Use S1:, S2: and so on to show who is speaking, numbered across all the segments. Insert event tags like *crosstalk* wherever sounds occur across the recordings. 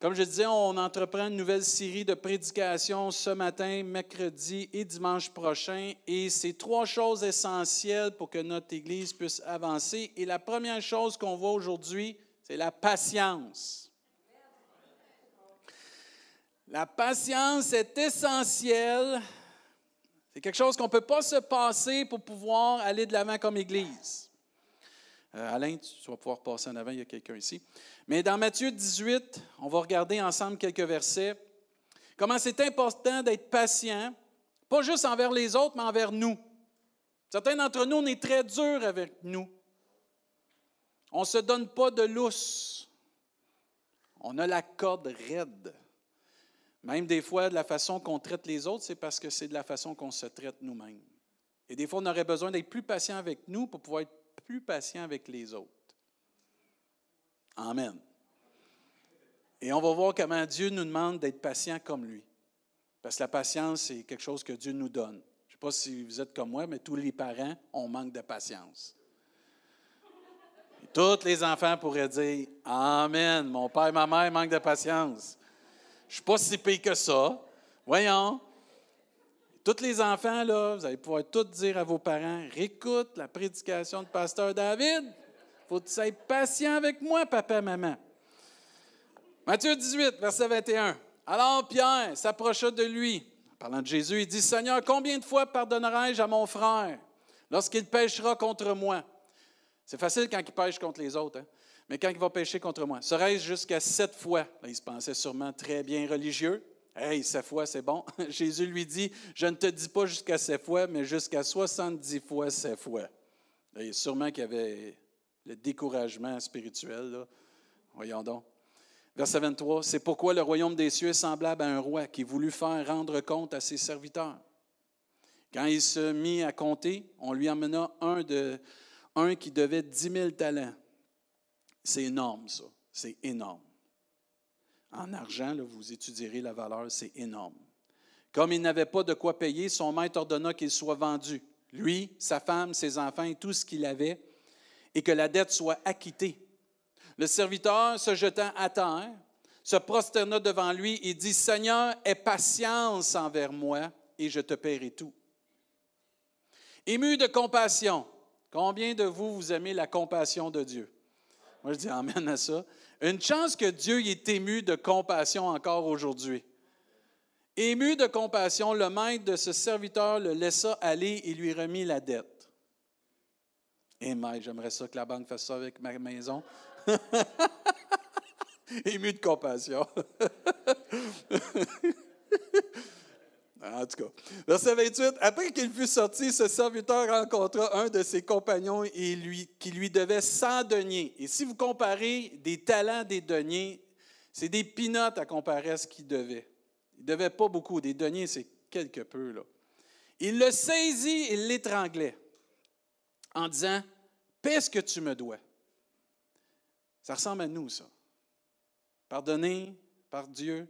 S1: Comme je disais, on entreprend une nouvelle série de prédications ce matin, mercredi et dimanche prochain. Et c'est trois choses essentielles pour que notre Église puisse avancer. Et la première chose qu'on voit aujourd'hui, c'est la patience. La patience est essentielle. C'est quelque chose qu'on ne peut pas se passer pour pouvoir aller de l'avant comme Église. Euh, Alain, tu vas pouvoir passer en avant, il y a quelqu'un ici. Mais dans Matthieu 18, on va regarder ensemble quelques versets. Comment c'est important d'être patient, pas juste envers les autres, mais envers nous. Certains d'entre nous, on est très durs avec nous. On ne se donne pas de lousse. On a la corde raide. Même des fois, de la façon qu'on traite les autres, c'est parce que c'est de la façon qu'on se traite nous-mêmes. Et des fois, on aurait besoin d'être plus patient avec nous pour pouvoir être plus patient avec les autres. Amen. Et on va voir comment Dieu nous demande d'être patient comme lui. Parce que la patience, c'est quelque chose que Dieu nous donne. Je ne sais pas si vous êtes comme moi, mais tous les parents, ont manque de patience. tous les enfants pourraient dire Amen, mon père et ma mère manquent de patience. Je ne suis pas si pire que ça. Voyons. Tous les enfants, là, vous allez pouvoir tout dire à vos parents réécoute la prédication de Pasteur David faut que tu sois patient avec moi, papa, maman. Matthieu 18, verset 21. Alors Pierre s'approcha de lui. Parlant de Jésus, il dit Seigneur, combien de fois pardonnerai-je à mon frère lorsqu'il pêchera contre moi? C'est facile quand il pêche contre les autres, hein? mais quand il va pêcher contre moi, serait-ce jusqu'à sept fois? Il se pensait sûrement très bien religieux. Hey, sept fois, c'est bon. *laughs* Jésus lui dit Je ne te dis pas jusqu'à sept fois, mais jusqu'à soixante-dix fois sept fois. Et sûrement qu'il y avait le découragement spirituel. Voyons donc. Verset 23, c'est pourquoi le royaume des cieux est semblable à un roi qui voulut faire rendre compte à ses serviteurs. Quand il se mit à compter, on lui emmena un, de, un qui devait dix mille talents. C'est énorme, ça. C'est énorme. En argent, vous étudierez la valeur, c'est énorme. Comme il n'avait pas de quoi payer, son maître ordonna qu'il soit vendu. Lui, sa femme, ses enfants tout ce qu'il avait, et que la dette soit acquittée. Le serviteur, se jetant à terre, se prosterna devant lui et dit, Seigneur, aie patience envers moi et je te paierai tout. Ému de compassion, combien de vous, vous aimez la compassion de Dieu? Moi, je dis Amen à ça. Une chance que Dieu y est ému de compassion encore aujourd'hui. Ému de compassion, le maître de ce serviteur le laissa aller et lui remit la dette. Et eh, j'aimerais ça que la banque fasse ça avec ma maison. *laughs* Ému de compassion. *laughs* en tout cas. Verset 28. Après qu'il fut sorti, ce serviteur rencontra un de ses compagnons et lui, qui lui devait 100 deniers. Et si vous comparez des talents des deniers, c'est des pinottes à comparer à ce qu'il devait. Il ne devait pas beaucoup. Des deniers, c'est quelque peu. Là. Il le saisit et l'étranglait en disant, paie ce que tu me dois. Ça ressemble à nous, ça. Pardonner par Dieu,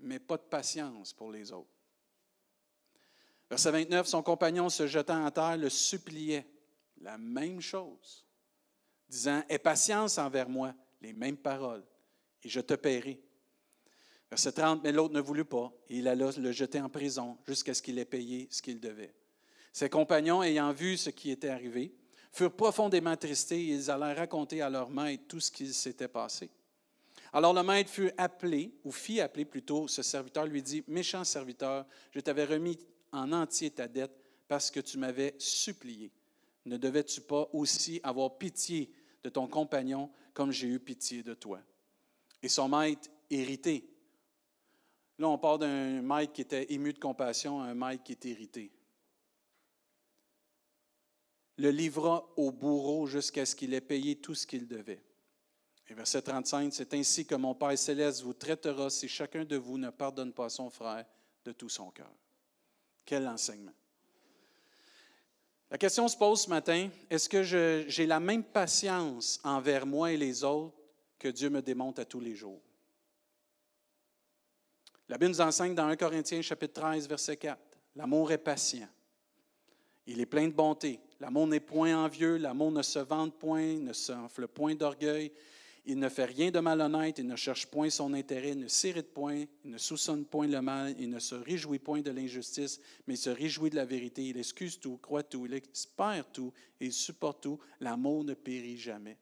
S1: mais pas de patience pour les autres. Verset 29, son compagnon se jetant en terre le suppliait, la même chose, disant, Aie patience envers moi, les mêmes paroles, et je te paierai. Verset 30, mais l'autre ne voulut pas, et il alla le jeter en prison jusqu'à ce qu'il ait payé ce qu'il devait. Ses compagnons, ayant vu ce qui était arrivé, furent profondément tristés et ils allèrent raconter à leur maître tout ce qui s'était passé. Alors le maître fut appelé, ou fit appeler plutôt ce serviteur, lui dit, Méchant serviteur, je t'avais remis en entier ta dette parce que tu m'avais supplié. Ne devais-tu pas aussi avoir pitié de ton compagnon comme j'ai eu pitié de toi? Et son maître, irrité. Là, on parle d'un maître qui était ému de compassion à un maître qui est irrité le livra au bourreau jusqu'à ce qu'il ait payé tout ce qu'il devait. Et verset 35, c'est ainsi que mon Père céleste vous traitera si chacun de vous ne pardonne pas son frère de tout son cœur. Quel enseignement? La question se pose ce matin, est-ce que j'ai la même patience envers moi et les autres que Dieu me démontre à tous les jours? La Bible nous enseigne dans 1 Corinthiens chapitre 13, verset 4, l'amour est patient, il est plein de bonté, L'amour n'est point envieux, l'amour ne se vante point, ne s'enfle point d'orgueil. Il ne fait rien de malhonnête, il ne cherche point son intérêt, il ne s'irrite point, il ne soupçonne point le mal, il ne se réjouit point de l'injustice, mais il se réjouit de la vérité. Il excuse tout, croit tout, il espère tout il supporte tout. L'amour ne périt jamais.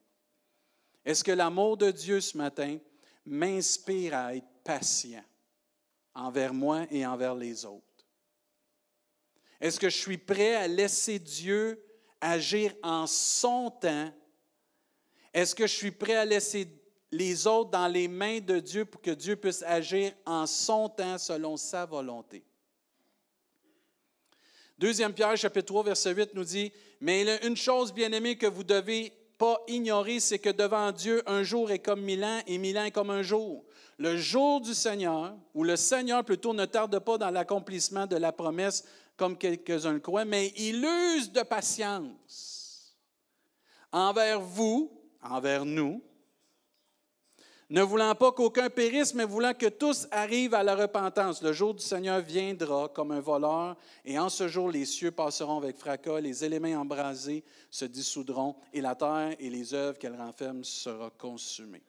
S1: Est-ce que l'amour de Dieu ce matin m'inspire à être patient envers moi et envers les autres? Est-ce que je suis prêt à laisser Dieu agir en son temps est-ce que je suis prêt à laisser les autres dans les mains de Dieu pour que Dieu puisse agir en son temps selon sa volonté? Deuxième Pierre, chapitre 3, verset 8 nous dit, Mais il y a une chose, bien aimée, que vous ne devez pas ignorer, c'est que devant Dieu, un jour est comme mille ans et mille ans est comme un jour. Le jour du Seigneur, ou le Seigneur plutôt ne tarde pas dans l'accomplissement de la promesse, comme quelques-uns le croient, mais il use de patience envers vous, envers nous, ne voulant pas qu'aucun périsse, mais voulant que tous arrivent à la repentance. Le jour du Seigneur viendra comme un voleur, et en ce jour les cieux passeront avec fracas, les éléments embrasés se dissoudront, et la terre et les œuvres qu'elle renferme seront consumées.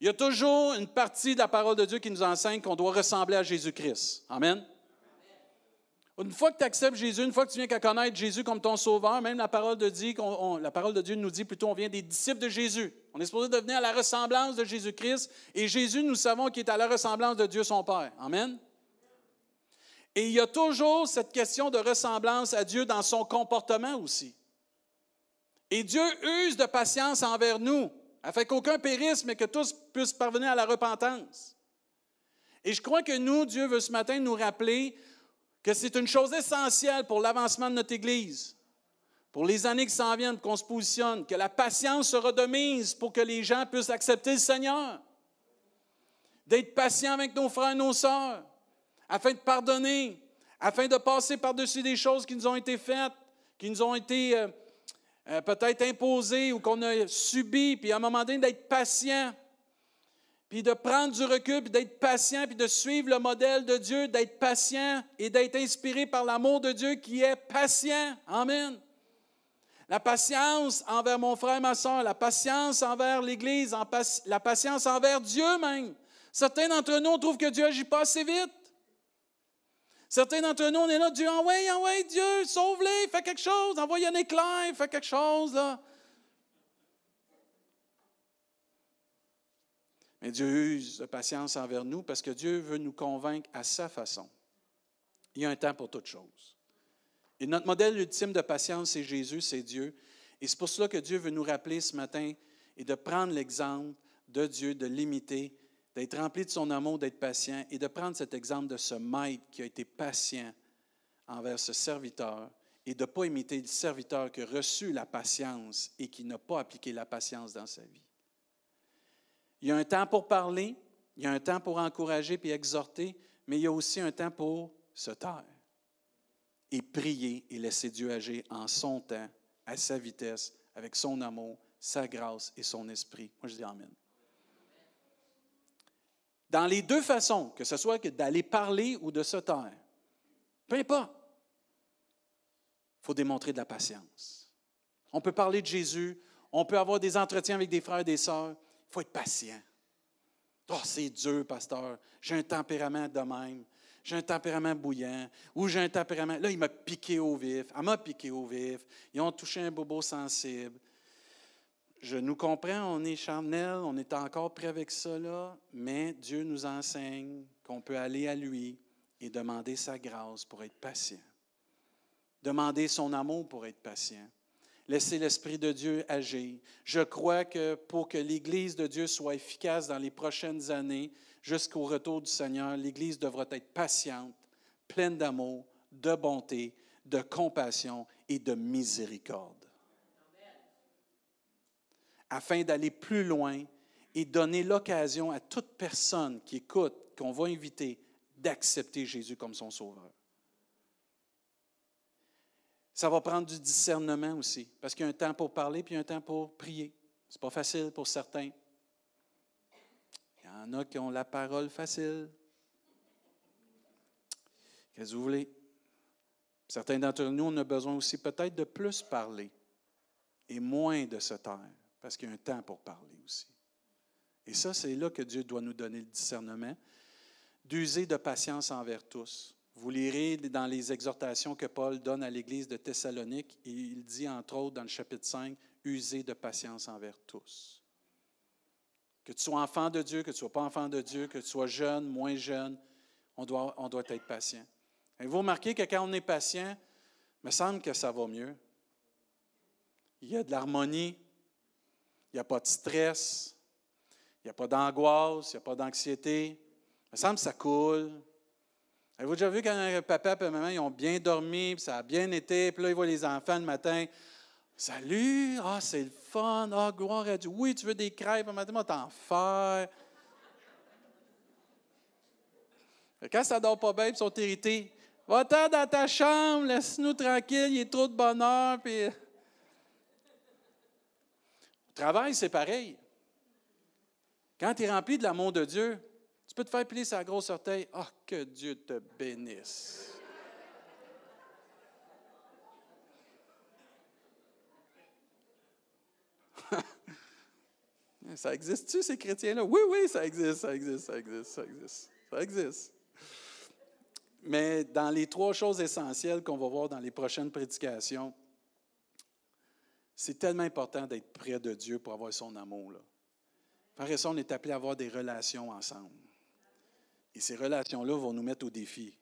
S1: Il y a toujours une partie de la parole de Dieu qui nous enseigne qu'on doit ressembler à Jésus-Christ. Amen. Une fois que tu acceptes Jésus, une fois que tu viens à connaître Jésus comme ton sauveur, même la parole, de Dieu, la parole de Dieu nous dit plutôt on vient des disciples de Jésus. On est supposé devenir à la ressemblance de Jésus-Christ et Jésus, nous savons qu'il est à la ressemblance de Dieu son Père. Amen. Et il y a toujours cette question de ressemblance à Dieu dans son comportement aussi. Et Dieu use de patience envers nous, afin qu'aucun périsse, mais que tous puissent parvenir à la repentance. Et je crois que nous, Dieu veut ce matin nous rappeler que c'est une chose essentielle pour l'avancement de notre Église, pour les années qui s'en viennent, qu'on se positionne, que la patience sera de pour que les gens puissent accepter le Seigneur, d'être patient avec nos frères et nos sœurs, afin de pardonner, afin de passer par-dessus des choses qui nous ont été faites, qui nous ont été euh, euh, peut-être imposées ou qu'on a subies, puis à un moment donné d'être patient puis de prendre du recul, puis d'être patient, puis de suivre le modèle de Dieu, d'être patient et d'être inspiré par l'amour de Dieu qui est patient. Amen. La patience envers mon frère, ma soeur, la patience envers l'Église, la patience envers Dieu même. Certains d'entre nous, on trouve que Dieu agit pas assez vite. Certains d'entre nous, on est là, Dieu, envoie, envoie, Dieu, sauve-les, fais quelque chose, envoie un éclair, fais quelque chose. Mais Dieu use de patience envers nous parce que Dieu veut nous convaincre à sa façon. Il y a un temps pour toute chose. Et notre modèle ultime de patience, c'est Jésus, c'est Dieu. Et c'est pour cela que Dieu veut nous rappeler ce matin et de prendre l'exemple de Dieu, de l'imiter, d'être rempli de son amour, d'être patient et de prendre cet exemple de ce maître qui a été patient envers ce serviteur et de ne pas imiter le serviteur qui a reçu la patience et qui n'a pas appliqué la patience dans sa vie. Il y a un temps pour parler, il y a un temps pour encourager puis exhorter, mais il y a aussi un temps pour se taire et prier et laisser Dieu agir en son temps, à sa vitesse, avec son amour, sa grâce et son esprit. Moi, je dis Amen. Dans les deux façons, que ce soit d'aller parler ou de se taire, peu importe, il faut démontrer de la patience. On peut parler de Jésus, on peut avoir des entretiens avec des frères et des sœurs, faut être patient. Oh, c'est dur, pasteur. J'ai un tempérament de même. J'ai un tempérament bouillant. Ou j'ai un tempérament. Là, il m'a piqué au vif. Elle m'a piqué au vif. Ils ont touché un bobo sensible. Je nous comprends, on est charnel, on est encore prêt avec ça, mais Dieu nous enseigne qu'on peut aller à lui et demander sa grâce pour être patient. Demander son amour pour être patient. Laissez l'Esprit de Dieu agir. Je crois que pour que l'Église de Dieu soit efficace dans les prochaines années, jusqu'au retour du Seigneur, l'Église devra être patiente, pleine d'amour, de bonté, de compassion et de miséricorde. Afin d'aller plus loin et donner l'occasion à toute personne qui écoute, qu'on va inviter, d'accepter Jésus comme son Sauveur. Ça va prendre du discernement aussi, parce qu'il y a un temps pour parler puis un temps pour prier. Ce n'est pas facile pour certains. Il y en a qui ont la parole facile. Qu'est-ce que vous voulez? Certains d'entre nous, on a besoin aussi peut-être de plus parler et moins de se taire, parce qu'il y a un temps pour parler aussi. Et ça, c'est là que Dieu doit nous donner le discernement, d'user de patience envers tous. Vous lirez dans les exhortations que Paul donne à l'Église de Thessalonique, et il dit entre autres dans le chapitre 5, user de patience envers tous. Que tu sois enfant de Dieu, que tu ne sois pas enfant de Dieu, que tu sois jeune, moins jeune, on doit, on doit être patient. Et vous remarquez que quand on est patient, il me semble que ça va mieux. Il y a de l'harmonie, il n'y a pas de stress, il n'y a pas d'angoisse, il n'y a pas d'anxiété. Il me semble que ça coule. Avez-vous déjà vu quand papa et maman ils ont bien dormi, puis ça a bien été, puis là, ils voient les enfants le matin. Salut, ah, c'est le fun, ah, gloire à Dieu. Oui, tu veux des crêpes, matin, moi, t'en faire. Quand ça dort pas bien, ils sont irrités. Va-t'en dans ta chambre, laisse-nous tranquille, il est trop de bonheur. Puis... Travail, c'est pareil. Quand tu es rempli de l'amour de Dieu, tu peux te faire plier sa grosse orteil. Ah, que Dieu te bénisse. *laughs* ça existe-tu, ces chrétiens-là? Oui, oui, ça existe, ça existe, ça existe, ça existe. Ça existe. Mais dans les trois choses essentielles qu'on va voir dans les prochaines prédications, c'est tellement important d'être près de Dieu pour avoir son amour. Là. Frère et on est appelé à avoir des relations ensemble. Et ces relations-là vont nous mettre au défi.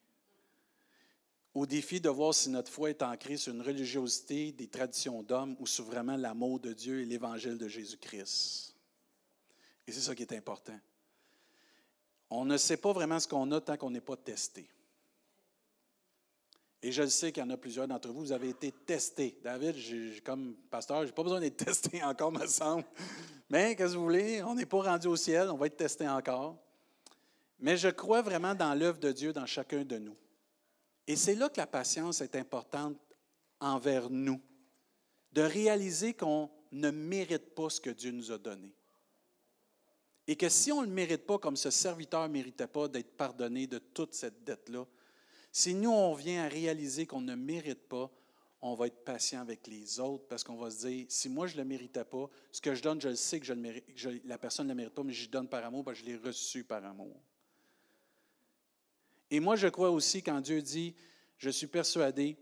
S1: Au défi de voir si notre foi est ancrée sur une religiosité, des traditions d'hommes ou sur vraiment l'amour de Dieu et l'évangile de Jésus-Christ. Et c'est ça qui est important. On ne sait pas vraiment ce qu'on a tant qu'on n'est pas testé. Et je sais qu'il y en a plusieurs d'entre vous, vous avez été testés. David, comme pasteur, je n'ai pas besoin d'être *laughs* testé encore, me semble. Mais qu'est-ce que vous voulez? On n'est pas rendu au ciel, on va être testé encore. Mais je crois vraiment dans l'œuvre de Dieu dans chacun de nous. Et c'est là que la patience est importante envers nous, de réaliser qu'on ne mérite pas ce que Dieu nous a donné. Et que si on ne le mérite pas, comme ce serviteur ne méritait pas d'être pardonné de toute cette dette-là, si nous, on vient à réaliser qu'on ne mérite pas, on va être patient avec les autres parce qu'on va se dire, si moi je ne le méritais pas, ce que je donne, je le sais que, la personne ne le mérite pas, mais je donne par amour je l'ai reçu par amour. Et moi, je crois aussi quand Dieu dit, je suis persuadé,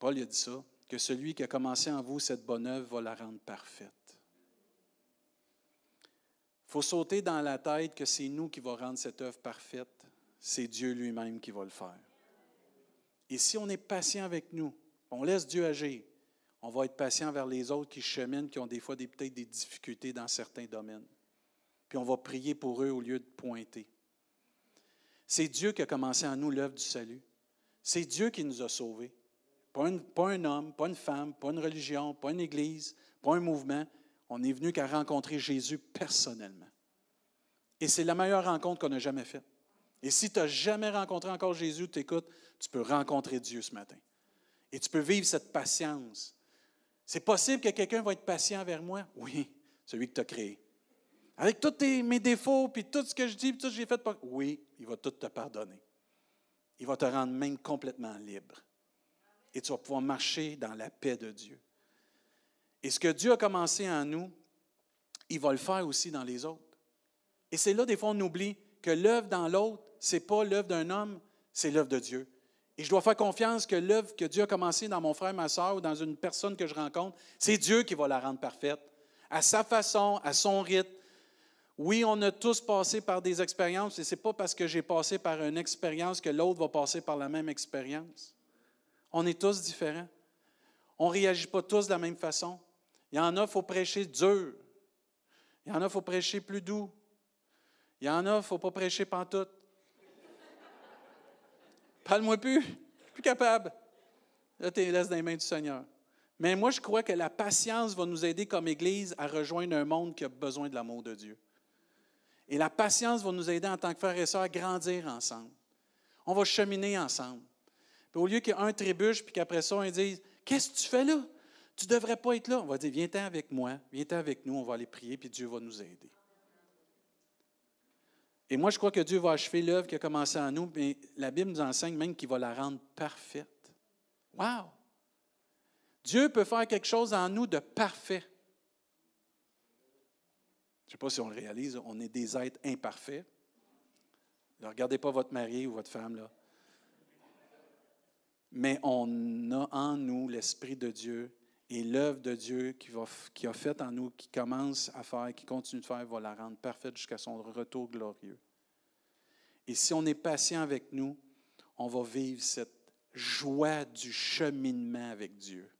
S1: Paul a dit ça, que celui qui a commencé en vous cette bonne œuvre va la rendre parfaite. Il faut sauter dans la tête que c'est nous qui va rendre cette œuvre parfaite, c'est Dieu lui-même qui va le faire. Et si on est patient avec nous, on laisse Dieu agir, on va être patient vers les autres qui cheminent, qui ont des fois peut-être des difficultés dans certains domaines. Puis on va prier pour eux au lieu de pointer. C'est Dieu qui a commencé en nous l'œuvre du salut. C'est Dieu qui nous a sauvés. Pas un, homme, pas une femme, pas une religion, pas une église, pas un mouvement. On est venu qu'à rencontrer Jésus personnellement. Et c'est la meilleure rencontre qu'on a jamais faite. Et si tu n'as jamais rencontré encore Jésus, tu tu peux rencontrer Dieu ce matin. Et tu peux vivre cette patience. C'est possible que quelqu'un va être patient vers moi? Oui, celui que tu as créé. Avec tous mes défauts, puis tout ce que je dis, puis tout ce que j'ai fait. Oui, il va tout te pardonner. Il va te rendre même complètement libre. Et tu vas pouvoir marcher dans la paix de Dieu. Et ce que Dieu a commencé en nous, il va le faire aussi dans les autres. Et c'est là, des fois, on oublie que l'œuvre dans l'autre, ce n'est pas l'œuvre d'un homme, c'est l'œuvre de Dieu. Et je dois faire confiance que l'œuvre que Dieu a commencée dans mon frère, ma soeur ou dans une personne que je rencontre, c'est Dieu qui va la rendre parfaite, à sa façon, à son rythme. Oui, on a tous passé par des expériences et ce n'est pas parce que j'ai passé par une expérience que l'autre va passer par la même expérience. On est tous différents. On ne réagit pas tous de la même façon. Il y en a, il faut prêcher dur. Il y en a, il faut prêcher plus doux. Il y en a, il ne faut pas prêcher pantoute. Parle-moi plus. Plus capable. Là, tu laisses dans les mains du Seigneur. Mais moi, je crois que la patience va nous aider comme Église à rejoindre un monde qui a besoin de l'amour de Dieu. Et la patience va nous aider en tant que frères et sœurs à grandir ensemble. On va cheminer ensemble. Puis au lieu qu'un trébuche, puis qu'après ça, on dise Qu'est-ce que tu fais là? Tu ne devrais pas être là. On va dire Viens-t'en avec moi, viens-t'en avec nous, on va aller prier, puis Dieu va nous aider. Et moi, je crois que Dieu va achever l'œuvre qui a commencé en nous, mais la Bible nous enseigne même qu'il va la rendre parfaite. Wow! Dieu peut faire quelque chose en nous de parfait. Je ne sais pas si on le réalise, on est des êtres imparfaits. Ne regardez pas votre mari ou votre femme, là. Mais on a en nous l'Esprit de Dieu et l'œuvre de Dieu qui, va, qui a fait en nous, qui commence à faire, qui continue de faire, va la rendre parfaite jusqu'à son retour glorieux. Et si on est patient avec nous, on va vivre cette joie du cheminement avec Dieu.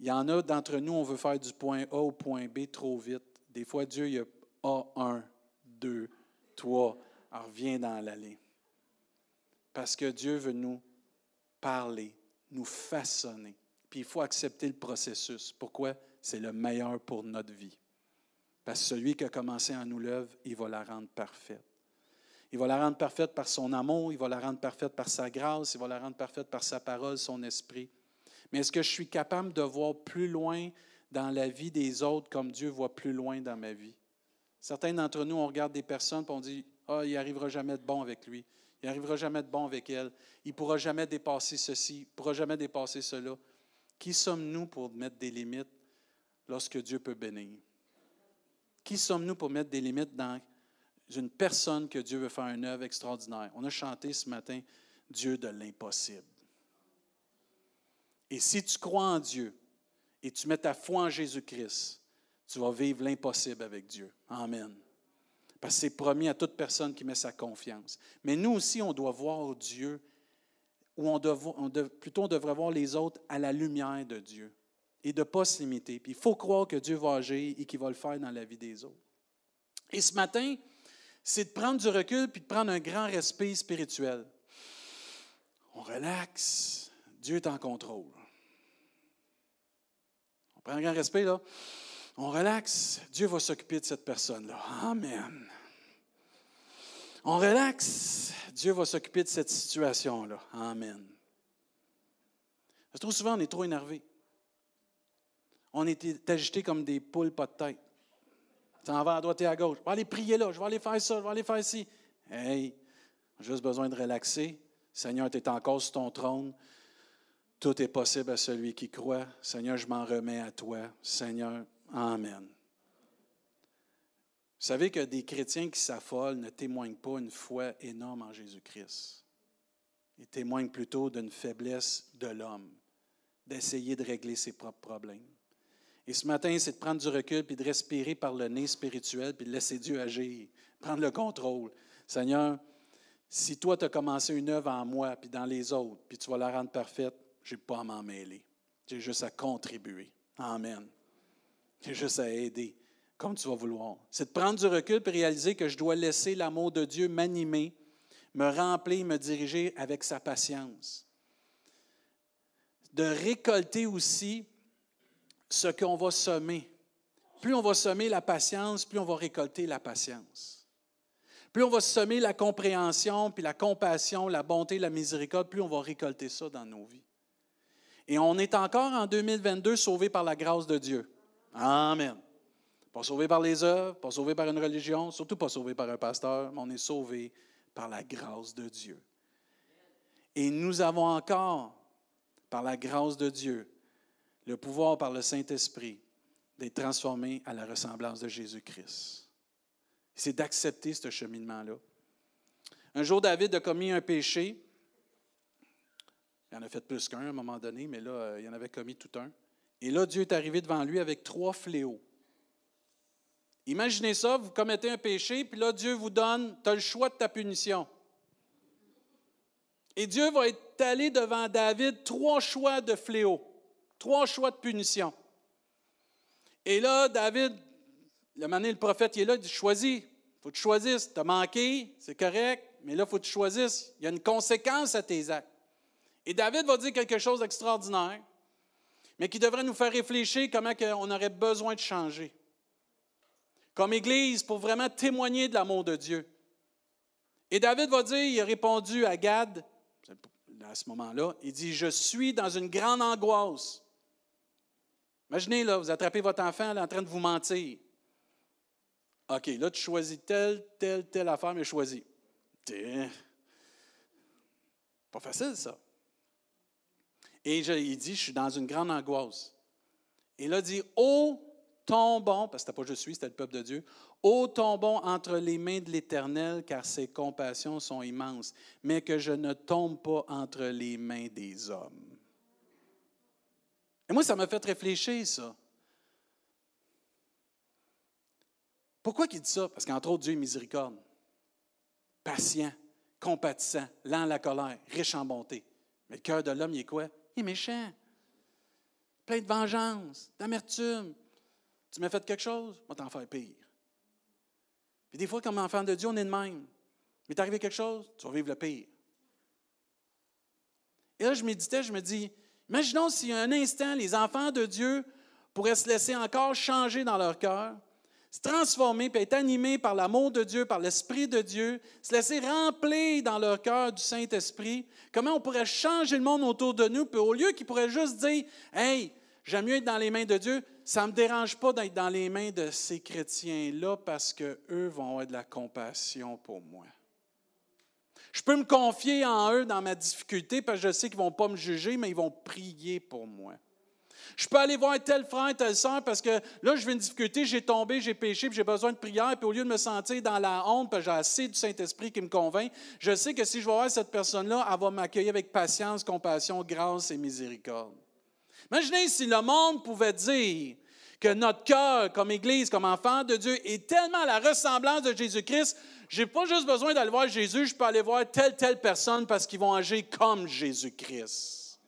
S1: Il y en a d'entre nous, on veut faire du point A au point B trop vite. Des fois, Dieu, il y a A1, 2, 3. Alors, reviens dans l'allée. Parce que Dieu veut nous parler, nous façonner. Puis il faut accepter le processus. Pourquoi? C'est le meilleur pour notre vie. Parce que celui qui a commencé à nous l'œuvre, il va la rendre parfaite. Il va la rendre parfaite par son amour, il va la rendre parfaite par sa grâce, il va la rendre parfaite par sa parole, son esprit. Mais est-ce que je suis capable de voir plus loin dans la vie des autres comme Dieu voit plus loin dans ma vie? Certains d'entre nous, on regarde des personnes et on dit Ah, il n'arrivera jamais de bon avec lui. Il n'arrivera jamais de bon avec elle. Il ne pourra jamais dépasser ceci. Il ne pourra jamais dépasser cela. Qui sommes-nous pour mettre des limites lorsque Dieu peut bénir? Qui sommes-nous pour mettre des limites dans une personne que Dieu veut faire une œuvre extraordinaire? On a chanté ce matin Dieu de l'impossible. Et si tu crois en Dieu et tu mets ta foi en Jésus-Christ, tu vas vivre l'impossible avec Dieu. Amen. Parce que c'est promis à toute personne qui met sa confiance. Mais nous aussi, on doit voir Dieu, ou on, plutôt on devrait voir les autres à la lumière de Dieu et de ne pas se limiter. Il faut croire que Dieu va agir et qu'il va le faire dans la vie des autres. Et ce matin, c'est de prendre du recul puis de prendre un grand respect spirituel. On relaxe. Dieu est en contrôle. On un grand respect, là. On relaxe. Dieu va s'occuper de cette personne-là. Amen. On relaxe. Dieu va s'occuper de cette situation-là. Amen. Parce que trop souvent, on est trop énervé. On est agité comme des poules pas de tête. Ça va à droite et à gauche. Je vais aller prier là, je vais aller faire ça, je vais aller faire ci. Hey, j'ai juste besoin de relaxer. Seigneur, tu es encore sur ton trône. Tout est possible à celui qui croit. Seigneur, je m'en remets à toi. Seigneur, Amen. Vous savez que des chrétiens qui s'affolent ne témoignent pas une foi énorme en Jésus-Christ. Ils témoignent plutôt d'une faiblesse de l'homme, d'essayer de régler ses propres problèmes. Et ce matin, c'est de prendre du recul, puis de respirer par le nez spirituel, puis de laisser Dieu agir, prendre le contrôle. Seigneur, si toi, tu as commencé une œuvre en moi, puis dans les autres, puis tu vas la rendre parfaite, je n'ai pas à m'en mêler. J'ai juste à contribuer. Amen. J'ai juste à aider, comme tu vas vouloir. C'est de prendre du recul et réaliser que je dois laisser l'amour de Dieu m'animer, me remplir, me diriger avec sa patience. De récolter aussi ce qu'on va semer. Plus on va semer la patience, plus on va récolter la patience. Plus on va semer la compréhension, puis la compassion, la bonté, la miséricorde, plus on va récolter ça dans nos vies. Et on est encore en 2022 sauvé par la grâce de Dieu. Amen. Pas sauvé par les œuvres, pas sauvé par une religion, surtout pas sauvé par un pasteur, mais on est sauvé par la grâce de Dieu. Et nous avons encore, par la grâce de Dieu, le pouvoir par le Saint-Esprit d'être transformés à la ressemblance de Jésus-Christ. C'est d'accepter ce cheminement-là. Un jour, David a commis un péché. Il en a fait plus qu'un à un moment donné, mais là, euh, il en avait commis tout un. Et là, Dieu est arrivé devant lui avec trois fléaux. Imaginez ça, vous commettez un péché, puis là, Dieu vous donne, tu as le choix de ta punition. Et Dieu va étaler devant David trois choix de fléaux, trois choix de punition. Et là, David, le prophète, il est là, il dit Choisis, il faut que tu choisisses. Tu as manqué, c'est correct, mais là, il faut que tu choisisses. Il y a une conséquence à tes actes. Et David va dire quelque chose d'extraordinaire mais qui devrait nous faire réfléchir comment on aurait besoin de changer. Comme Église, pour vraiment témoigner de l'amour de Dieu. Et David va dire, il a répondu à Gad, à ce moment-là, il dit, je suis dans une grande angoisse. Imaginez, là, vous attrapez votre enfant en train de vous mentir. OK, là, tu choisis telle, telle, telle affaire, mais choisis. Pas facile, ça. Et il dit, je suis dans une grande angoisse. Et là, il dit, ô tombons, parce que c'était pas je suis, c'était le peuple de Dieu, ô tombons entre les mains de l'Éternel, car ses compassions sont immenses, mais que je ne tombe pas entre les mains des hommes. Et moi, ça m'a fait réfléchir, ça. Pourquoi il dit ça? Parce qu'entre autres, Dieu est miséricorde, patient, compatissant, lent à la colère, riche en bonté. Mais le cœur de l'homme, il est quoi? Il est méchant, plein de vengeance, d'amertume. Tu m'as fait quelque chose, moi t'en faire pire. Puis des fois, comme enfant de Dieu, on est de même. Mais t'es arrivé quelque chose, tu vas vivre le pire. Et là, je méditais, je me dis, imaginons si un instant, les enfants de Dieu pourraient se laisser encore changer dans leur cœur, se transformer, puis être animés par l'amour de Dieu, par l'Esprit de Dieu, se laisser remplir dans leur cœur du Saint-Esprit, comment on pourrait changer le monde autour de nous, puis au lieu qu'ils pourraient juste dire, Hey, j'aime mieux être dans les mains de Dieu, ça ne me dérange pas d'être dans les mains de ces chrétiens-là parce qu'eux vont avoir de la compassion pour moi. Je peux me confier en eux dans ma difficulté parce que je sais qu'ils ne vont pas me juger, mais ils vont prier pour moi. Je peux aller voir tel frère, telle soeur, parce que là, je vis une difficulté, j'ai tombé, j'ai péché, puis j'ai besoin de prière, puis au lieu de me sentir dans la honte, parce j'ai assez du Saint-Esprit qui me convainc, je sais que si je vais voir cette personne-là, elle va m'accueillir avec patience, compassion, grâce et miséricorde. Imaginez si le monde pouvait dire que notre cœur, comme Église, comme enfant de Dieu, est tellement à la ressemblance de Jésus-Christ, je n'ai pas juste besoin d'aller voir Jésus, je peux aller voir telle, telle personne parce qu'ils vont agir comme Jésus-Christ.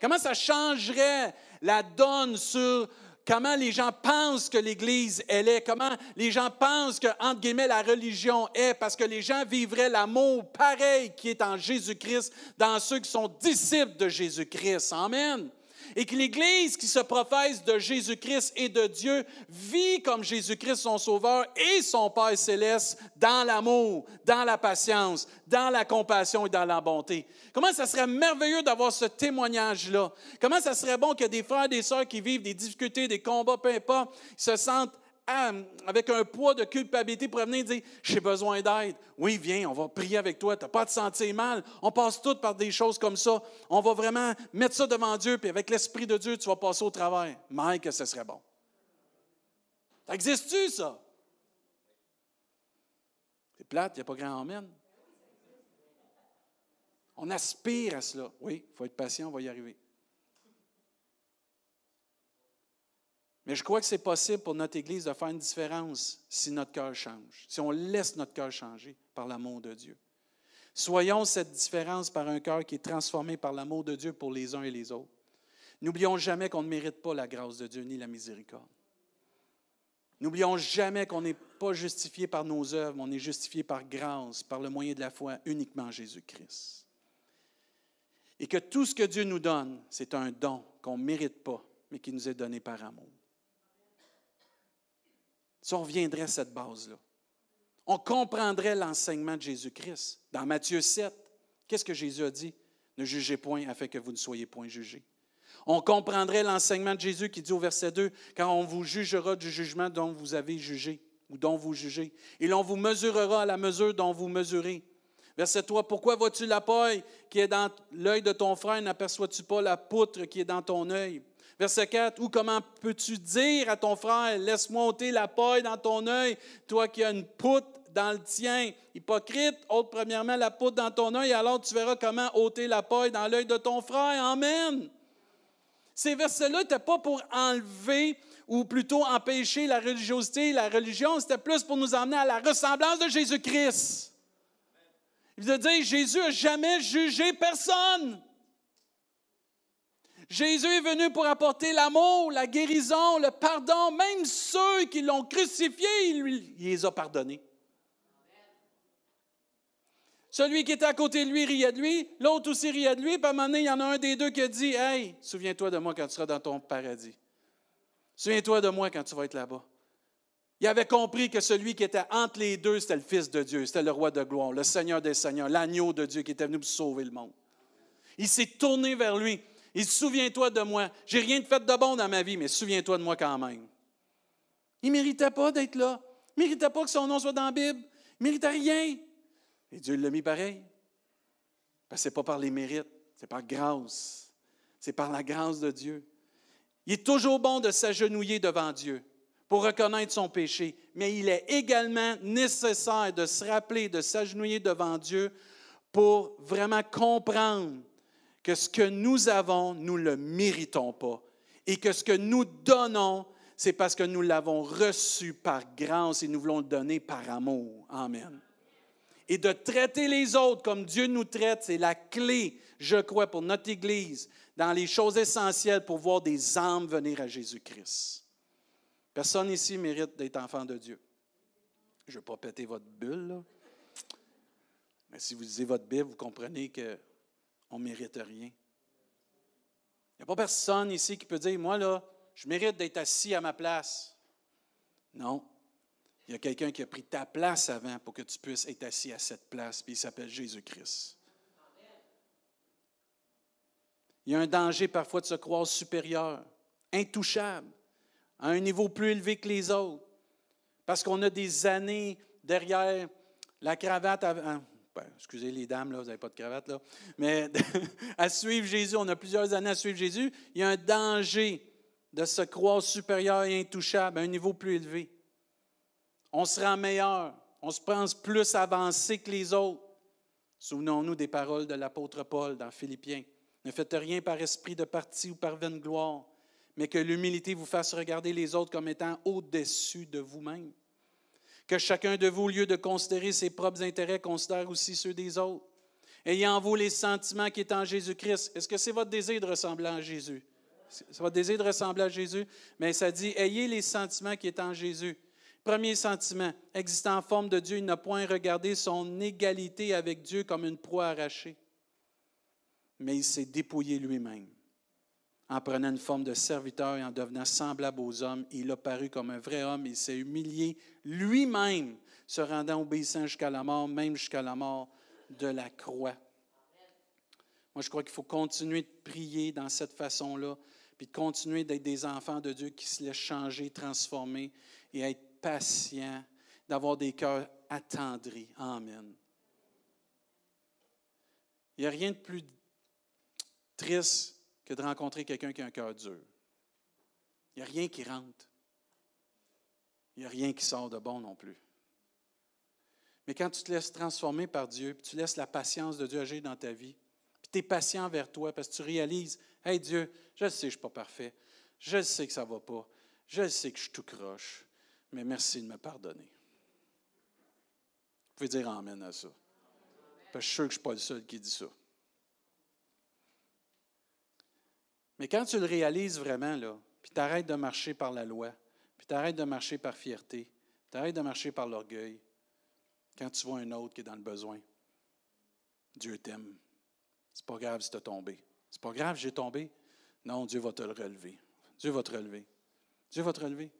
S1: Comment ça changerait la donne sur comment les gens pensent que l'Église, elle est, comment les gens pensent que, entre guillemets, la religion est, parce que les gens vivraient l'amour pareil qui est en Jésus-Christ dans ceux qui sont disciples de Jésus-Christ. Amen et que l'Église qui se professe de Jésus-Christ et de Dieu vit comme Jésus-Christ son Sauveur et son Père céleste dans l'amour, dans la patience, dans la compassion et dans la bonté. Comment ça serait merveilleux d'avoir ce témoignage-là? Comment ça serait bon que des frères et des sœurs qui vivent des difficultés, des combats, peu importe, se sentent avec un poids de culpabilité pour venir dire J'ai besoin d'aide. Oui, viens, on va prier avec toi. Tu n'as pas à te sentir mal. On passe toutes par des choses comme ça. On va vraiment mettre ça devant Dieu, puis avec l'Esprit de Dieu, tu vas passer au travers. Mais que ce serait bon. Ça existe-tu, ça? C'est plate, il n'y a pas grand amen. On aspire à cela. Oui, il faut être patient, on va y arriver. Mais je crois que c'est possible pour notre Église de faire une différence si notre cœur change, si on laisse notre cœur changer par l'amour de Dieu. Soyons cette différence par un cœur qui est transformé par l'amour de Dieu pour les uns et les autres. N'oublions jamais qu'on ne mérite pas la grâce de Dieu ni la miséricorde. N'oublions jamais qu'on n'est pas justifié par nos œuvres, on est justifié par grâce, par le moyen de la foi, uniquement Jésus-Christ. Et que tout ce que Dieu nous donne, c'est un don qu'on ne mérite pas, mais qui nous est donné par amour. Si on reviendrait à cette base-là, on comprendrait l'enseignement de Jésus-Christ. Dans Matthieu 7, qu'est-ce que Jésus a dit? Ne jugez point afin que vous ne soyez point jugés. On comprendrait l'enseignement de Jésus qui dit au verset 2, quand on vous jugera du jugement dont vous avez jugé ou dont vous jugez, et l'on vous mesurera à la mesure dont vous mesurez. Verset 3, pourquoi vois-tu la paille qui est dans l'œil de ton frère, n'aperçois-tu pas la poutre qui est dans ton œil? Verset 4, ou comment peux-tu dire à ton frère, laisse-moi ôter la paille dans ton œil, toi qui as une poutre dans le tien? Hypocrite, ôte premièrement la poutre dans ton œil, alors tu verras comment ôter la paille dans l'œil de ton frère. Amen. Ces versets-là n'étaient pas pour enlever ou plutôt empêcher la religiosité, la religion, c'était plus pour nous emmener à la ressemblance de Jésus-Christ. Il veut dire, Jésus n'a jamais jugé personne. Jésus est venu pour apporter l'amour, la guérison, le pardon. Même ceux qui l'ont crucifié, il, les a pardonnés. Celui qui était à côté de lui riait de lui, l'autre aussi riait de lui, puis à un moment donné, il y en a un des deux qui a dit Hey, souviens-toi de moi quand tu seras dans ton paradis. Souviens-toi de moi quand tu vas être là-bas. Il avait compris que celui qui était entre les deux, c'était le Fils de Dieu, c'était le roi de gloire, le Seigneur des Seigneurs, l'agneau de Dieu qui était venu pour sauver le monde. Il s'est tourné vers lui. Il souviens-toi de moi. J'ai rien de fait de bon dans ma vie, mais souviens-toi de moi quand même. Il ne méritait pas d'être là. Il ne méritait pas que son nom soit dans la Bible. Il ne méritait rien. Et Dieu l'a mis pareil. Ce n'est pas par les mérites, c'est par grâce. C'est par la grâce de Dieu. Il est toujours bon de s'agenouiller devant Dieu pour reconnaître son péché, mais il est également nécessaire de se rappeler, de s'agenouiller devant Dieu pour vraiment comprendre que ce que nous avons, nous ne le méritons pas. Et que ce que nous donnons, c'est parce que nous l'avons reçu par grâce et nous voulons le donner par amour. Amen. Et de traiter les autres comme Dieu nous traite, c'est la clé, je crois, pour notre Église, dans les choses essentielles pour voir des âmes venir à Jésus-Christ. Personne ici mérite d'être enfant de Dieu. Je ne vais pas péter votre bulle, là. mais si vous lisez votre Bible, vous comprenez qu'on ne mérite rien. Il n'y a pas personne ici qui peut dire, moi, là, je mérite d'être assis à ma place. Non. Il y a quelqu'un qui a pris ta place avant pour que tu puisses être assis à cette place, puis il s'appelle Jésus-Christ. Il y a un danger parfois de se croire supérieur, intouchable, à un niveau plus élevé que les autres, parce qu'on a des années derrière la cravate. Ben, excusez les dames, là, vous n'avez pas de cravate. Mais *laughs* à suivre Jésus, on a plusieurs années à suivre Jésus. Il y a un danger de se croire supérieur et intouchable à un niveau plus élevé. On se rend meilleur, on se pense plus avancé que les autres. Souvenons-nous des paroles de l'apôtre Paul dans Philippiens. Ne faites rien par esprit de parti ou par vaine gloire, mais que l'humilité vous fasse regarder les autres comme étant au-dessus de vous-même. Que chacun de vous, au lieu de considérer ses propres intérêts, considère aussi ceux des autres. Ayez en vous les sentiments qui est en Jésus-Christ. Est-ce que c'est votre désir de ressembler à Jésus? C'est votre désir de ressembler à Jésus? Mais ça dit, ayez les sentiments qui est en Jésus. Premier sentiment, existant en forme de Dieu, il n'a point regardé son égalité avec Dieu comme une proie arrachée, mais il s'est dépouillé lui-même. En prenant une forme de serviteur et en devenant semblable aux hommes, il a paru comme un vrai homme, il s'est humilié lui-même, se rendant obéissant jusqu'à la mort, même jusqu'à la mort de la croix. Moi, je crois qu'il faut continuer de prier dans cette façon-là, puis de continuer d'être des enfants de Dieu qui se laissent changer, transformer et être patient, d'avoir des cœurs attendris. Amen. Il n'y a rien de plus triste que de rencontrer quelqu'un qui a un cœur dur. Il n'y a rien qui rentre. Il n'y a rien qui sort de bon non plus. Mais quand tu te laisses transformer par Dieu, puis tu laisses la patience de Dieu agir dans ta vie, puis tu es patient vers toi parce que tu réalises, Hey Dieu, je sais que je ne suis pas parfait, je sais que ça ne va pas, je sais que je suis tout croche, mais merci de me pardonner. Vous pouvez dire Amen à ça. Parce que je suis sûr que je ne suis pas le seul qui dit ça. Mais quand tu le réalises vraiment, là, puis tu arrêtes de marcher par la loi, puis tu arrêtes de marcher par fierté, tu arrêtes de marcher par l'orgueil, quand tu vois un autre qui est dans le besoin, Dieu t'aime. C'est pas grave si tu as tombé. C'est pas grave, j'ai tombé. Non, Dieu va te le relever. Dieu va te relever. Dieu va te relever.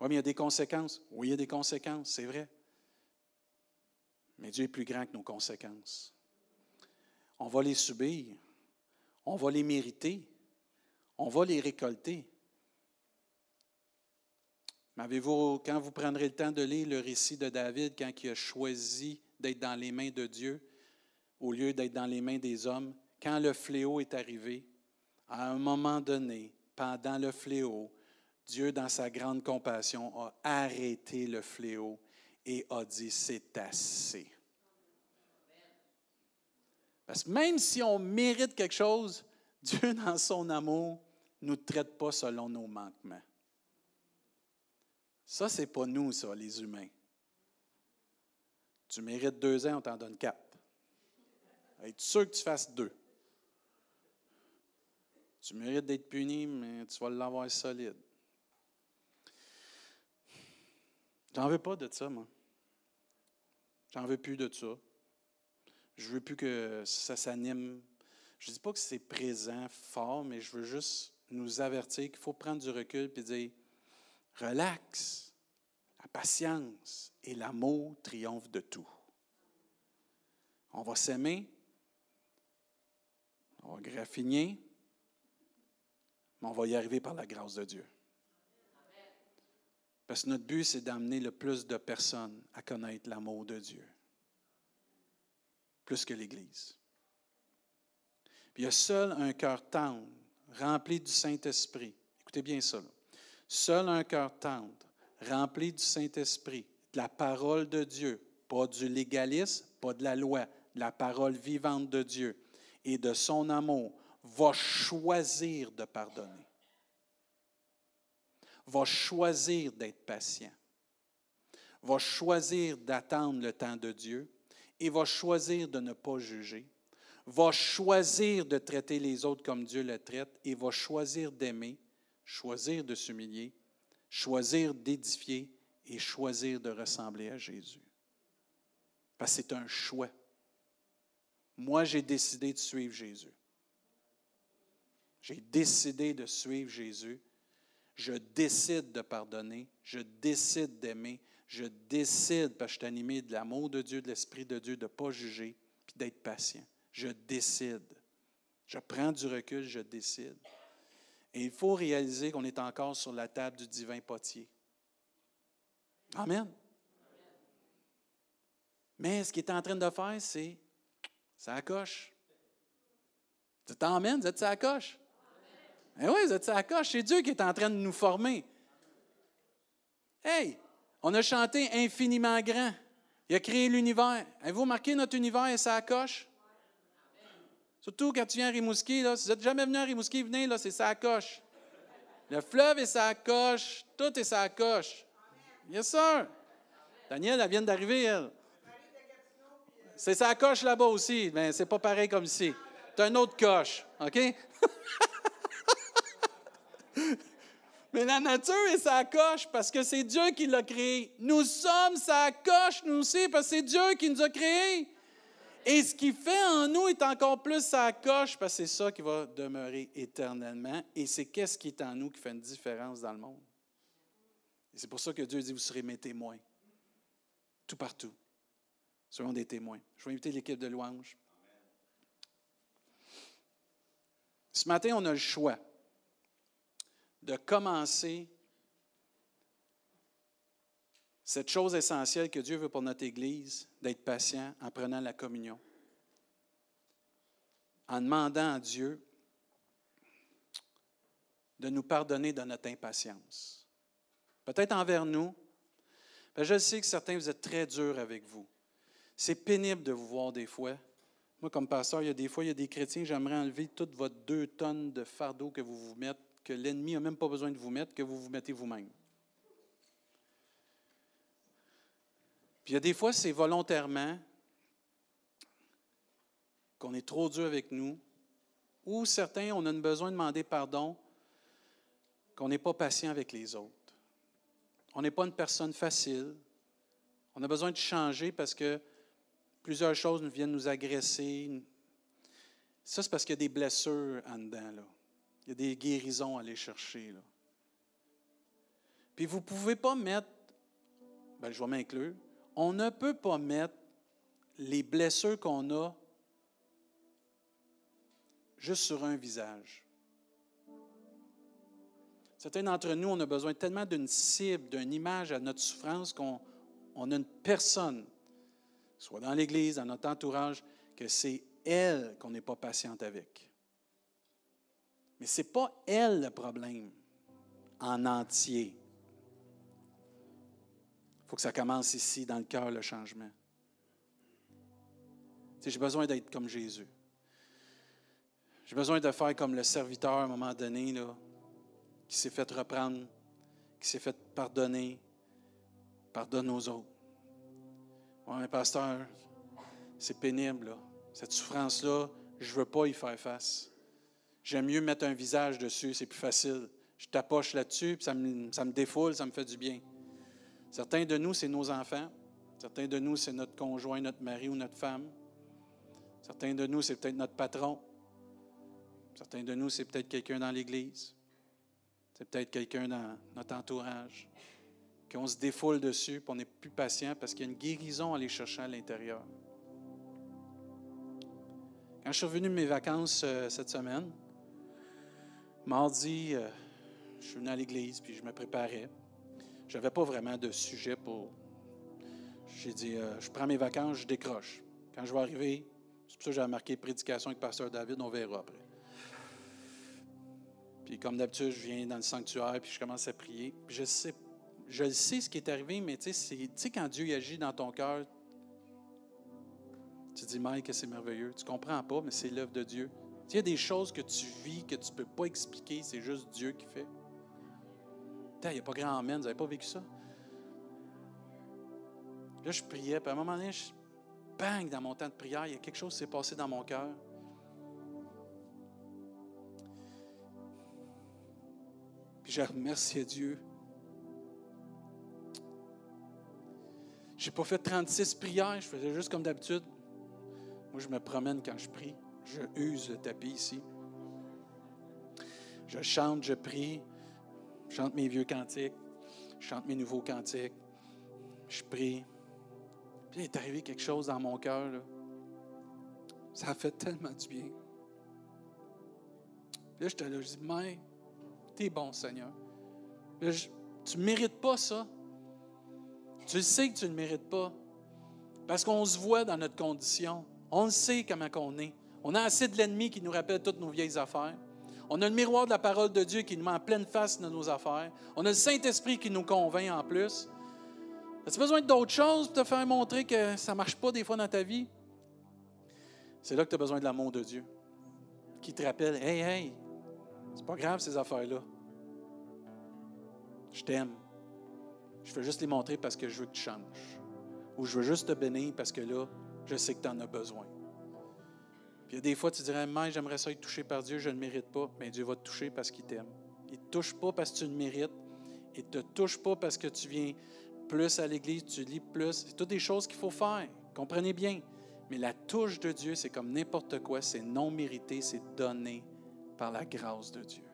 S1: Oui, mais il y a des conséquences. Oui, il y a des conséquences, c'est vrai. Mais Dieu est plus grand que nos conséquences. On va les subir. On va les mériter. On va les récolter. Mais avez-vous, quand vous prendrez le temps de lire le récit de David, quand il a choisi d'être dans les mains de Dieu, au lieu d'être dans les mains des hommes, quand le fléau est arrivé, à un moment donné, pendant le fléau, Dieu, dans sa grande compassion, a arrêté le fléau et a dit, c'est assez. Parce que même si on mérite quelque chose, *laughs* Dieu, dans son amour, ne nous traite pas selon nos manquements. Ça, ce n'est pas nous, ça, les humains. Tu mérites deux ans, on t'en donne quatre. Es-tu sûr que tu fasses deux? Tu mérites d'être puni, mais tu vas l'avoir solide. J'en veux pas de ça, moi. J'en veux plus de ça. Je veux plus que ça s'anime. Je dis pas que c'est présent, fort, mais je veux juste nous avertir qu'il faut prendre du recul et dire relax, la patience et l'amour triomphent de tout. On va s'aimer, on va graffiner, mais on va y arriver par la grâce de Dieu. Parce que notre but, c'est d'amener le plus de personnes à connaître l'amour de Dieu, plus que l'Église. Puis il y a seul un cœur tendre, rempli du Saint-Esprit. Écoutez bien ça. Seul un cœur tendre, rempli du Saint-Esprit, de la parole de Dieu, pas du légalisme, pas de la loi, de la parole vivante de Dieu et de son amour, va choisir de pardonner, va choisir d'être patient, va choisir d'attendre le temps de Dieu et va choisir de ne pas juger, va choisir de traiter les autres comme Dieu le traite et va choisir d'aimer, choisir de s'humilier, choisir d'édifier et choisir de ressembler à Jésus. Parce que c'est un choix. Moi, j'ai décidé de suivre Jésus. J'ai décidé de suivre Jésus. Je décide de pardonner. Je décide d'aimer. Je décide, parce que je suis animé de l'amour de Dieu, de l'Esprit de Dieu, de ne pas juger, puis d'être patient. Je décide. Je prends du recul, je décide. Et il faut réaliser qu'on est encore sur la table du divin potier. Amen. Mais ce qu'il est en train de faire, c'est ça coche. Tu t'emmènes, vous êtes ça coche. Eh oui, vous êtes ça coche. C'est Dieu qui est en train de nous former. Hey, on a chanté infiniment grand. Il a créé l'univers. Avez-vous remarqué notre univers et ça coche? Surtout quand tu viens à Rimouski, là, si vous n'êtes jamais venu à Rimouski, venez, là, c'est ça coche. Le fleuve est sa coche, tout est sa coche. Yes, sir. Daniel, elle vient d'arriver, elle. C'est sa coche là-bas aussi, mais c'est pas pareil comme ici. C'est un autre coche, OK? *laughs* mais la nature est sa coche parce que c'est Dieu qui l'a créé. Nous sommes sa coche, nous aussi, parce que c'est Dieu qui nous a créés. Et ce qui fait en nous est encore plus sa coche parce que c'est ça qui va demeurer éternellement. Et c'est qu'est-ce qui est en nous qui fait une différence dans le monde. Et c'est pour ça que Dieu dit, vous serez mes témoins. Tout partout. Soyons des témoins. Je vais inviter l'équipe de louange. Ce matin, on a le choix de commencer cette chose essentielle que Dieu veut pour notre Église, d'être patient en prenant la communion, en demandant à Dieu de nous pardonner de notre impatience. Peut-être envers nous. je sais que certains, vous êtes très durs avec vous. C'est pénible de vous voir des fois. Moi, comme pasteur, il y a des fois, il y a des chrétiens, j'aimerais enlever toutes vos deux tonnes de fardeau que vous vous mettez, que l'ennemi n'a même pas besoin de vous mettre, que vous vous mettez vous-même. Puis il y a des fois, c'est volontairement qu'on est trop dur avec nous, ou certains, on a besoin de demander pardon, qu'on n'est pas patient avec les autres. On n'est pas une personne facile. On a besoin de changer parce que plusieurs choses viennent nous agresser. Ça, c'est parce qu'il y a des blessures en dedans. Là. Il y a des guérisons à aller chercher. Puis vous ne pouvez pas mettre, ben, je vais m'inclure, on ne peut pas mettre les blessures qu'on a juste sur un visage. Certains d'entre nous, on besoin tellement d'une cible, d'une image à notre souffrance qu'on a une personne soit dans l'Église, dans notre entourage, que c'est elle qu'on n'est pas patiente avec. Mais ce n'est pas elle le problème en entier. Il faut que ça commence ici, dans le cœur, le changement. J'ai besoin d'être comme Jésus. J'ai besoin de faire comme le serviteur à un moment donné, qui s'est fait reprendre, qui s'est fait pardonner. Pardonne aux autres. Oui, mais pasteur, c'est pénible, là. Cette souffrance-là, je ne veux pas y faire face. J'aime mieux mettre un visage dessus, c'est plus facile. Je tapoche là-dessus, puis ça me, ça me défoule, ça me fait du bien. Certains de nous, c'est nos enfants. Certains de nous, c'est notre conjoint, notre mari ou notre femme. Certains de nous, c'est peut-être notre patron. Certains de nous, c'est peut-être quelqu'un dans l'Église. C'est peut-être quelqu'un dans notre entourage qu'on se défoule dessus, puis on n'est plus patient parce qu'il y a une guérison à aller chercher à l'intérieur. Quand je suis revenu de mes vacances euh, cette semaine, mardi, euh, je suis venu à l'église, puis je me préparais. Je n'avais pas vraiment de sujet pour. J'ai dit, euh, je prends mes vacances, je décroche. Quand je vais arriver, c'est pour ça que j'ai marqué prédication avec Pasteur David, on verra après. Puis comme d'habitude, je viens dans le sanctuaire, puis je commence à prier. Puis je sais, je sais ce qui est arrivé, mais tu sais, quand Dieu agit dans ton cœur, tu dis, Mike, que c'est merveilleux. Tu comprends pas, mais c'est l'œuvre de Dieu. Il y a des choses que tu vis que tu ne peux pas expliquer, c'est juste Dieu qui fait. Il n'y a pas grand amen, vous n'avez pas vécu ça? Là, je priais, puis à un moment donné, je, bang, dans mon temps de prière, il y a quelque chose qui s'est passé dans mon cœur. Puis j'ai remercié Dieu. Je n'ai pas fait 36 prières, je faisais juste comme d'habitude. Moi, je me promène quand je prie. Je use le tapis ici. Je chante, je prie. Je chante mes vieux cantiques. Je chante mes nouveaux cantiques. Je prie. Puis il est arrivé quelque chose dans mon cœur. Ça a fait tellement du bien. Puis là, j'étais là, je dis, mais, t'es bon, Seigneur. tu ne mérites pas ça. Tu sais que tu ne mérites pas. Parce qu'on se voit dans notre condition. On sait comment on est. On a assez de l'ennemi qui nous rappelle toutes nos vieilles affaires. On a le miroir de la parole de Dieu qui nous met en pleine face de nos affaires. On a le Saint-Esprit qui nous convainc en plus. As-tu besoin d'autres choses pour te faire montrer que ça ne marche pas des fois dans ta vie? C'est là que tu as besoin de l'amour de Dieu. Qui te rappelle, hey, hey, c'est pas grave ces affaires-là. Je t'aime. Je veux juste les montrer parce que je veux que tu changes. Ou je veux juste te bénir parce que là, je sais que tu en as besoin. Puis il y a des fois, tu dirais, mais j'aimerais ça être touché par Dieu, je ne mérite pas. Mais Dieu va te toucher parce qu'il t'aime. Il ne te touche pas parce que tu le mérites. Il ne te touche pas parce que tu viens plus à l'Église, tu lis plus. C'est toutes des choses qu'il faut faire. Comprenez bien. Mais la touche de Dieu, c'est comme n'importe quoi, c'est non mérité, c'est donné par la grâce de Dieu.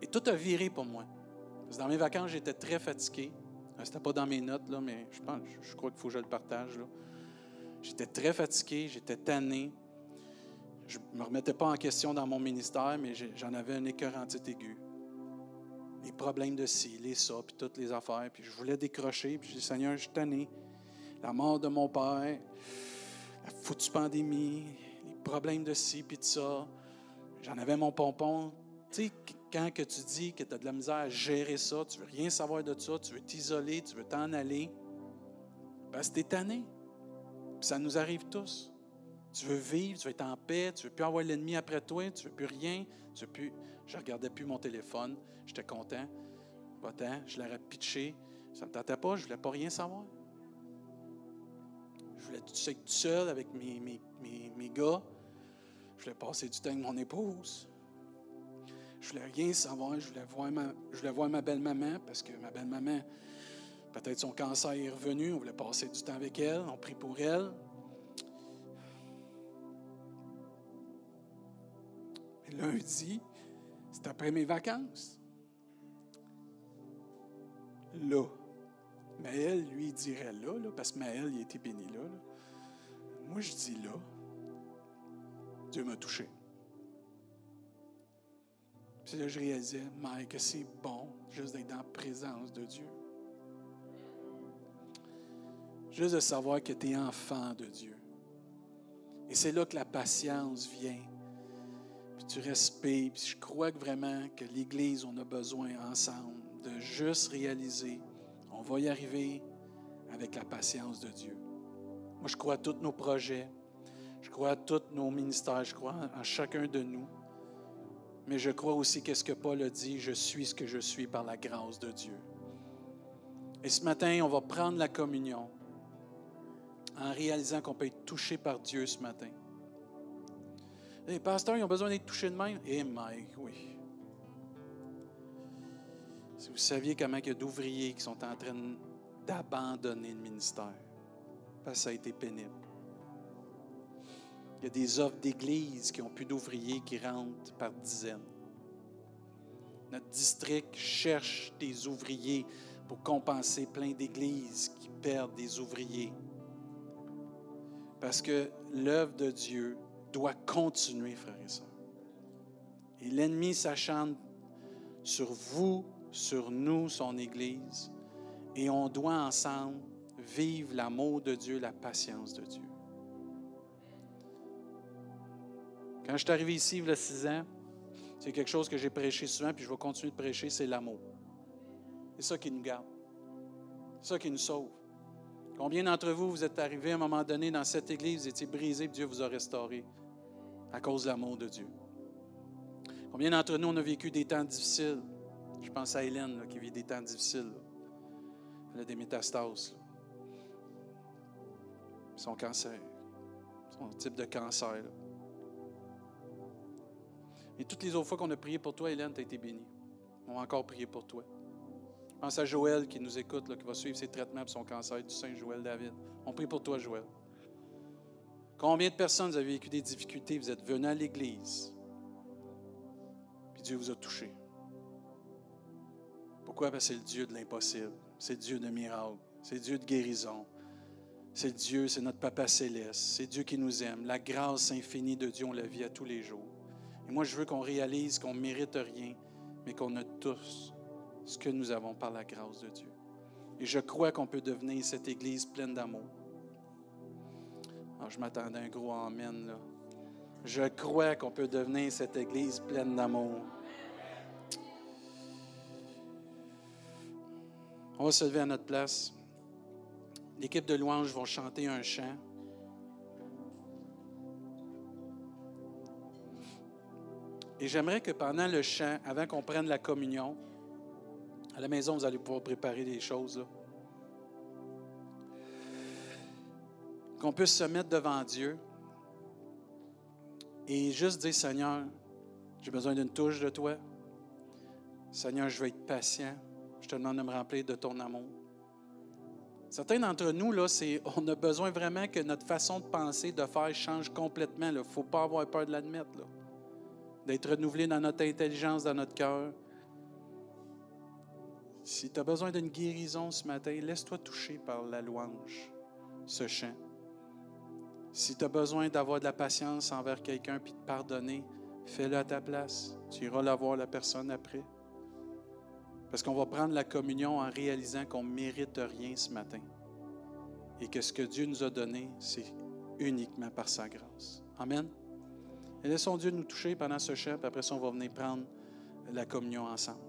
S1: Et tout a viré pour moi. Parce que dans mes vacances, j'étais très fatigué. Ce n'était pas dans mes notes, là, mais je, pense, je crois qu'il faut que je le partage. Là. J'étais très fatigué, j'étais tanné. Je ne me remettais pas en question dans mon ministère, mais j'en avais un écœur anti-aigu. Les problèmes de ci, les ça, puis toutes les affaires. Puis je voulais décrocher, puis je dis Seigneur, je suis tanné. La mort de mon père, la foutue pandémie, les problèmes de ci, puis de ça. J'en avais mon pompon. Tu sais, quand que tu dis que tu as de la misère à gérer ça, tu veux rien savoir de ça, tu veux t'isoler, tu veux t'en aller, parce es tanné ça nous arrive tous. Tu veux vivre, tu veux être en paix, tu veux plus avoir l'ennemi après toi, tu veux plus rien, tu veux plus. Je regardais plus mon téléphone, j'étais content. Tant, je l'aurais pitché. Ça ne me tentait pas, je ne voulais pas rien savoir. Je voulais être tout seul avec mes, gars. Je voulais passer du temps avec mon épouse. Je voulais rien savoir. Je voulais voir ma, je voulais voir ma belle-maman parce que ma belle-maman, Peut-être son cancer est revenu, on voulait passer du temps avec elle, on prie pour elle. Lundi, c'est après mes vacances. Là. Maël, lui, dirait là, là parce que Maël, il a été béni là, Moi, je dis là. Dieu m'a touché. Puis là, je réalisais, Mike, que c'est bon juste d'être dans la présence de Dieu. Juste de savoir que tu es enfant de Dieu. Et c'est là que la patience vient. Puis tu respires. Puis je crois que vraiment que l'Église, on a besoin ensemble de juste réaliser, on va y arriver avec la patience de Dieu. Moi, je crois à tous nos projets. Je crois à tous nos ministères. Je crois en chacun de nous. Mais je crois aussi qu'est-ce que Paul a dit, je suis ce que je suis par la grâce de Dieu. Et ce matin, on va prendre la communion en réalisant qu'on peut être touché par Dieu ce matin. Les pasteurs, ils ont besoin d'être touchés de même? Eh, Mike, oui. Si vous saviez comment il y a d'ouvriers qui sont en train d'abandonner le ministère, parce que ça a été pénible. Il y a des offres d'églises qui ont plus d'ouvriers qui rentrent par dizaines. Notre district cherche des ouvriers pour compenser plein d'églises qui perdent des ouvriers. Parce que l'œuvre de Dieu doit continuer, frères et sœurs. Et l'ennemi s'achante sur vous, sur nous, son Église, et on doit ensemble vivre l'amour de Dieu, la patience de Dieu. Quand je suis arrivé ici, il y a six ans, c'est quelque chose que j'ai prêché souvent, puis je vais continuer de prêcher, c'est l'amour. C'est ça qui nous garde. C'est ça qui nous sauve. Combien d'entre vous, vous êtes arrivés à un moment donné dans cette église, vous étiez brisés, Dieu vous a restauré à cause de l'amour de Dieu? Combien d'entre nous, on a vécu des temps difficiles? Je pense à Hélène qui vit des temps difficiles. Elle a des métastases. Son cancer. Son type de cancer. Et toutes les autres fois qu'on a prié pour toi, Hélène, tu as été bénie. On va encore prier pour toi. Pense à Joël qui nous écoute, qui va suivre ses traitements pour son cancer du Saint Joël David. On prie pour toi, Joël. Combien de personnes vous avez vécu des difficultés? Vous êtes venus à l'Église. Puis Dieu vous a touché? Pourquoi? Parce que c'est le Dieu de l'impossible. C'est le Dieu de miracles. C'est le Dieu de guérison. C'est Dieu, c'est notre Papa céleste. C'est Dieu qui nous aime. La grâce infinie de Dieu, on la vit à tous les jours. Et moi, je veux qu'on réalise qu'on ne mérite rien, mais qu'on a tous ce que nous avons par la grâce de Dieu. Et je crois qu'on peut devenir cette Église pleine d'amour. Ah, je m'attendais à un gros Amen. Je crois qu'on peut devenir cette Église pleine d'amour. On va se lever à notre place. L'équipe de louanges va chanter un chant. Et j'aimerais que pendant le chant, avant qu'on prenne la communion, à la maison, vous allez pouvoir préparer des choses. Qu'on puisse se mettre devant Dieu et juste dire, Seigneur, j'ai besoin d'une touche de toi. Seigneur, je vais être patient. Je te demande de me remplir de ton amour. Certains d'entre nous, là, c'est, on a besoin vraiment que notre façon de penser, de faire change complètement. Il ne faut pas avoir peur de l'admettre. D'être renouvelé dans notre intelligence, dans notre cœur. Si tu as besoin d'une guérison ce matin, laisse-toi toucher par la louange, ce chant. Si tu as besoin d'avoir de la patience envers quelqu'un puis de pardonner, fais-le à ta place. Tu iras la voir la personne après. Parce qu'on va prendre la communion en réalisant qu'on ne mérite rien ce matin. Et que ce que Dieu nous a donné, c'est uniquement par sa grâce. Amen. Et laissons Dieu nous toucher pendant ce chant, puis après ça, on va venir prendre la communion ensemble.